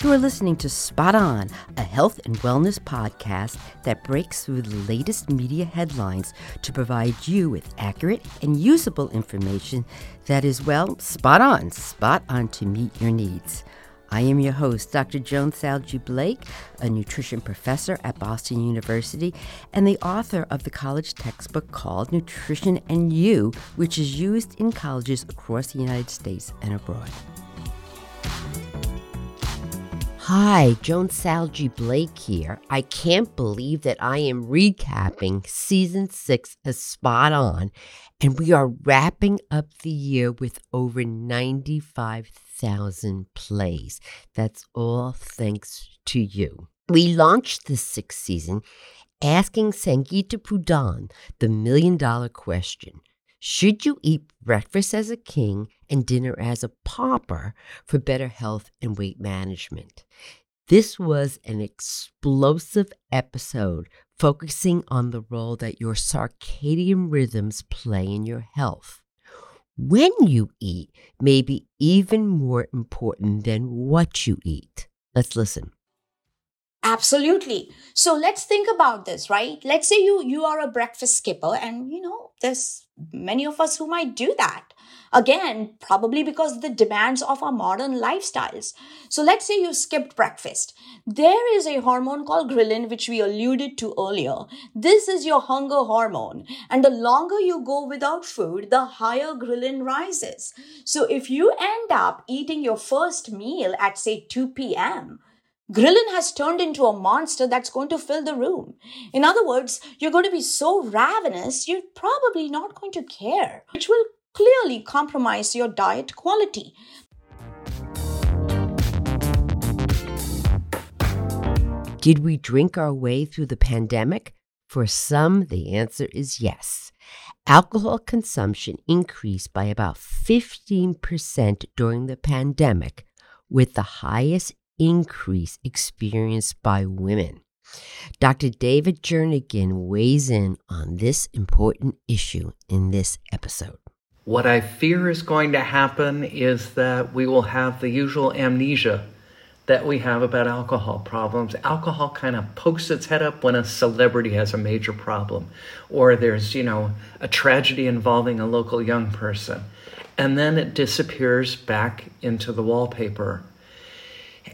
You are listening to Spot On, a health and wellness podcast that breaks through the latest media headlines to provide you with accurate and usable information that is, well, spot on, spot on to meet your needs. I am your host, Dr. Joan Salge Blake, a nutrition professor at Boston University and the author of the college textbook called Nutrition and You, which is used in colleges across the United States and abroad. Hi, Joan Salge Blake here. I can't believe that I am recapping season six as spot on, and we are wrapping up the year with over 95,000 plays. That's all thanks to you. We launched this sixth season asking Sangeeta Pradhan the million dollar question should you eat breakfast as a king and dinner as a pauper for better health and weight management? This was an explosive episode focusing on the role that your circadian rhythms play in your health. When you eat may be even more important than what you eat. Let's listen. Absolutely. So let's think about this, right? Let's say you you are a breakfast skipper and you know there's many of us who might do that. Again, probably because the demands of our modern lifestyles. So let's say you skipped breakfast. There is a hormone called ghrelin, which we alluded to earlier. This is your hunger hormone. And the longer you go without food, the higher ghrelin rises. So if you end up eating your first meal at say 2 p.m., Ghrelin has turned into a monster that's going to fill the room. In other words, you're going to be so ravenous, you're probably not going to care, which will clearly compromise your diet quality. Did we drink our way through the pandemic? For some, the answer is yes. Alcohol consumption increased by about 15% during the pandemic, with the highest increase experienced by women. Dr. David Jernigan weighs in on this important issue in this episode. What I fear is going to happen is that we will have the usual amnesia that we have about alcohol problems. Alcohol kind of pokes its head up when a celebrity has a major problem, or there's, you know, a tragedy involving a local young person. And then it disappears back into the wallpaper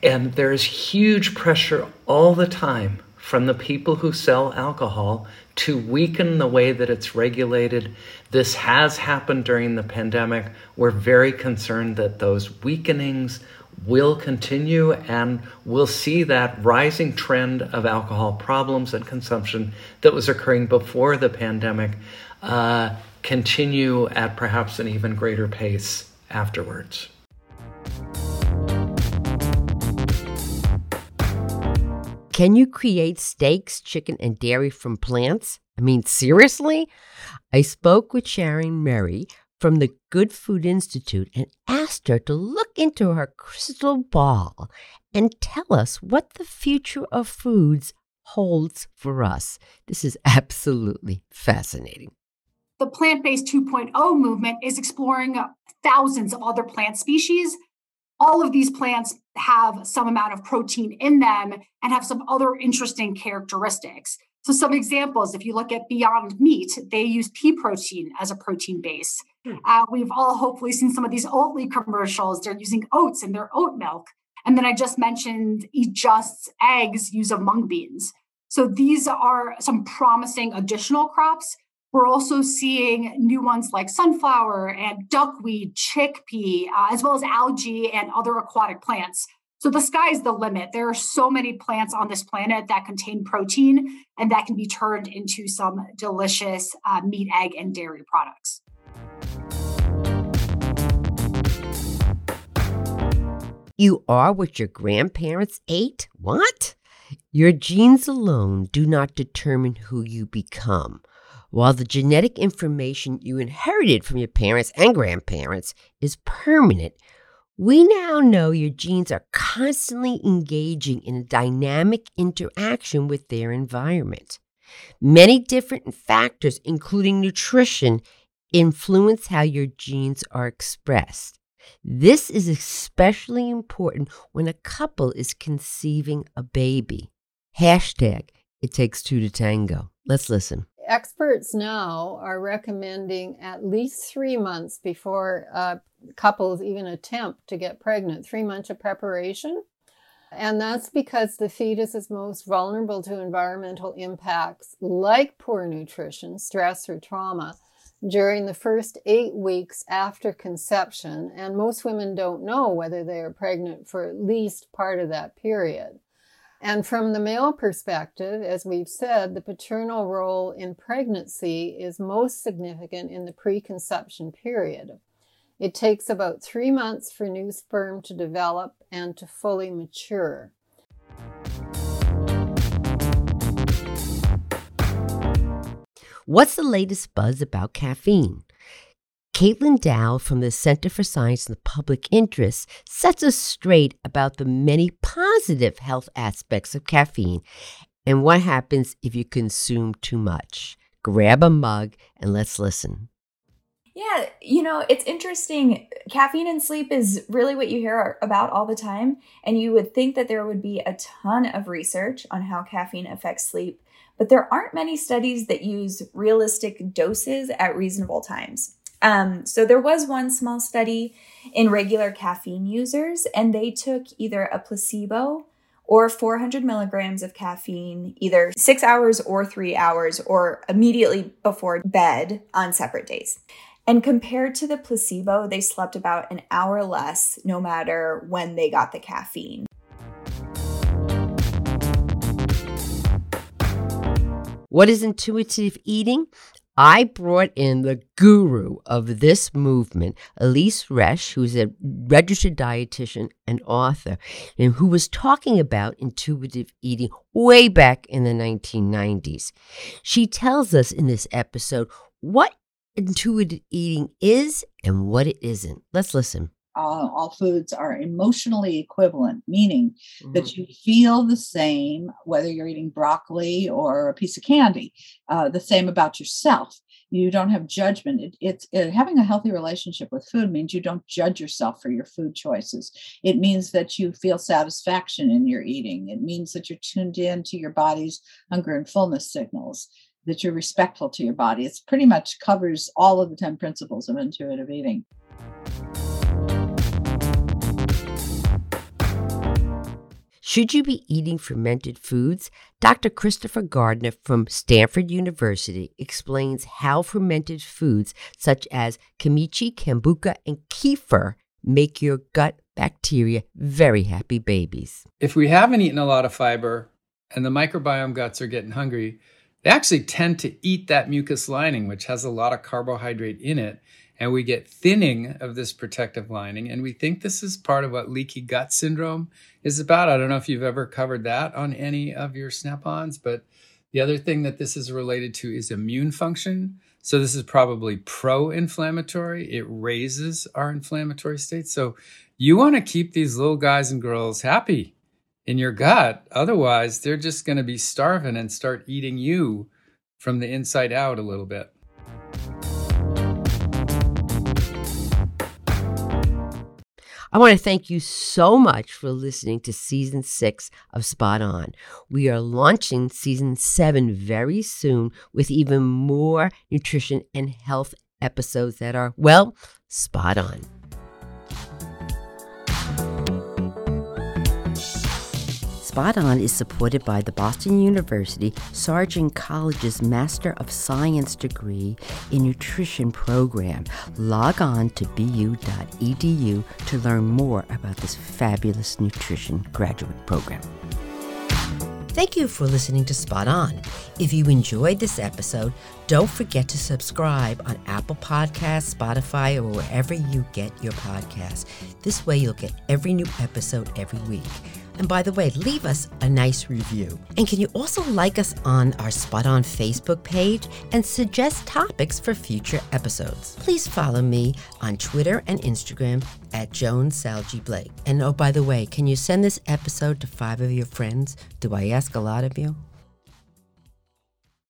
and there's huge pressure all the time from the people who sell alcohol to weaken the way that it's regulated. This has happened during the pandemic. We're very concerned that those weakenings will continue and we'll see that rising trend of alcohol problems and consumption that was occurring before the pandemic uh, continue at perhaps an even greater pace afterwards. Can you create steaks, chicken, and dairy from plants? I mean, seriously? I spoke with Sharon Murray from the Good Food Institute and asked her to look into her crystal ball and tell us what the future of foods holds for us. This is absolutely fascinating. The plant based 2.0 movement is exploring thousands of other plant species all of these plants have some amount of protein in them and have some other interesting characteristics. So, some examples if you look at Beyond Meat, they use pea protein as a protein base. Hmm. Uh, we've all hopefully seen some of these Oatly commercials. They're using oats in their oat milk. And then I just mentioned Eat Just's eggs use of mung beans. So, these are some promising additional crops we're also seeing new ones like sunflower and duckweed, chickpea, uh, as well as algae and other aquatic plants. So the sky's the limit. There are so many plants on this planet that contain protein and that can be turned into some delicious uh, meat, egg, and dairy products. You are what your grandparents ate? What? Your genes alone do not determine who you become. While the genetic information you inherited from your parents and grandparents is permanent, we now know your genes are constantly engaging in a dynamic interaction with their environment. Many different factors, including nutrition, influence how your genes are expressed. This is especially important when a couple is conceiving a baby. Hashtag it takes two to tango. Let's listen. Experts now are recommending at least three months before uh, couples even attempt to get pregnant, three months of preparation. And that's because the fetus is most vulnerable to environmental impacts like poor nutrition, stress, or trauma during the first eight weeks after conception. And most women don't know whether they are pregnant for at least part of that period. And from the male perspective, as we've said, the paternal role in pregnancy is most significant in the preconception period. It takes about three months for new sperm to develop and to fully mature. What's the latest buzz about caffeine? Caitlin Dow from the Center for Science in the Public Interest sets us straight about the many positive health aspects of caffeine and what happens if you consume too much. Grab a mug and let's listen. Yeah, you know, it's interesting. Caffeine and sleep is really what you hear about all the time. And you would think that there would be a ton of research on how caffeine affects sleep, but there aren't many studies that use realistic doses at reasonable times. Um, so there was one small study in regular caffeine users, and they took either a placebo or 400 milligrams of caffeine, either six hours or three hours, or immediately before bed on separate days. And compared to the placebo, they slept about an hour less no matter when they got the caffeine. What is intuitive eating? I brought in the guru of this movement, Elyse Resch, who's a registered dietitian and author, and who was talking about intuitive eating way back in the 1990s. She tells us in this episode what intuitive eating is and what it isn't. Let's listen. Uh, all foods are emotionally equivalent, meaning mm-hmm. that you feel the same whether you're eating broccoli or a piece of candy, uh, the same about yourself. You don't have judgment. It, it's it, having a healthy relationship with food means you don't judge yourself for your food choices. It means that you feel satisfaction in your eating. It means that you're tuned in to your body's hunger and fullness signals that you're respectful to your body. It's pretty much covers all of the 10 principles of intuitive eating. Should you be eating fermented foods? Dr. Christopher Gardner from Stanford University explains how fermented foods such as kimchi, kombucha, and kefir make your gut bacteria very happy babies. If we haven't eaten a lot of fiber and the microbiome guts are getting hungry, they actually tend to eat that mucus lining, which has a lot of carbohydrate in it. And we get thinning of this protective lining. And we think this is part of what leaky gut syndrome is about. I don't know if you've ever covered that on any of your Spot Ons, but the other thing that this is related to is immune function. So this is probably pro inflammatory. It raises our inflammatory state. So you want to keep these little guys and girls happy in your gut. Otherwise, they're just going to be starving and start eating you from the inside out a little bit. I want to thank you so much for listening to season six of Spot On. We are launching season seven very soon with even more nutrition and health episodes that are, well, spot on. Spot On is supported by the Boston University Sargent College's Master of Science degree in Nutrition program. Log on to bu.edu to learn more about this fabulous nutrition graduate program. Thank you for listening to Spot On. If you enjoyed this episode, don't forget to subscribe on Apple Podcasts, Spotify, or wherever you get your podcasts. This way, you'll get every new episode every week. And by the way, leave us a nice review. And can you also like us on our Spot On Facebook page and suggest topics for future episodes? Please follow me on Twitter and Instagram at Jones Salge Blake. And oh, by the way, can you send this episode to five of your friends? Do I ask a lot of you?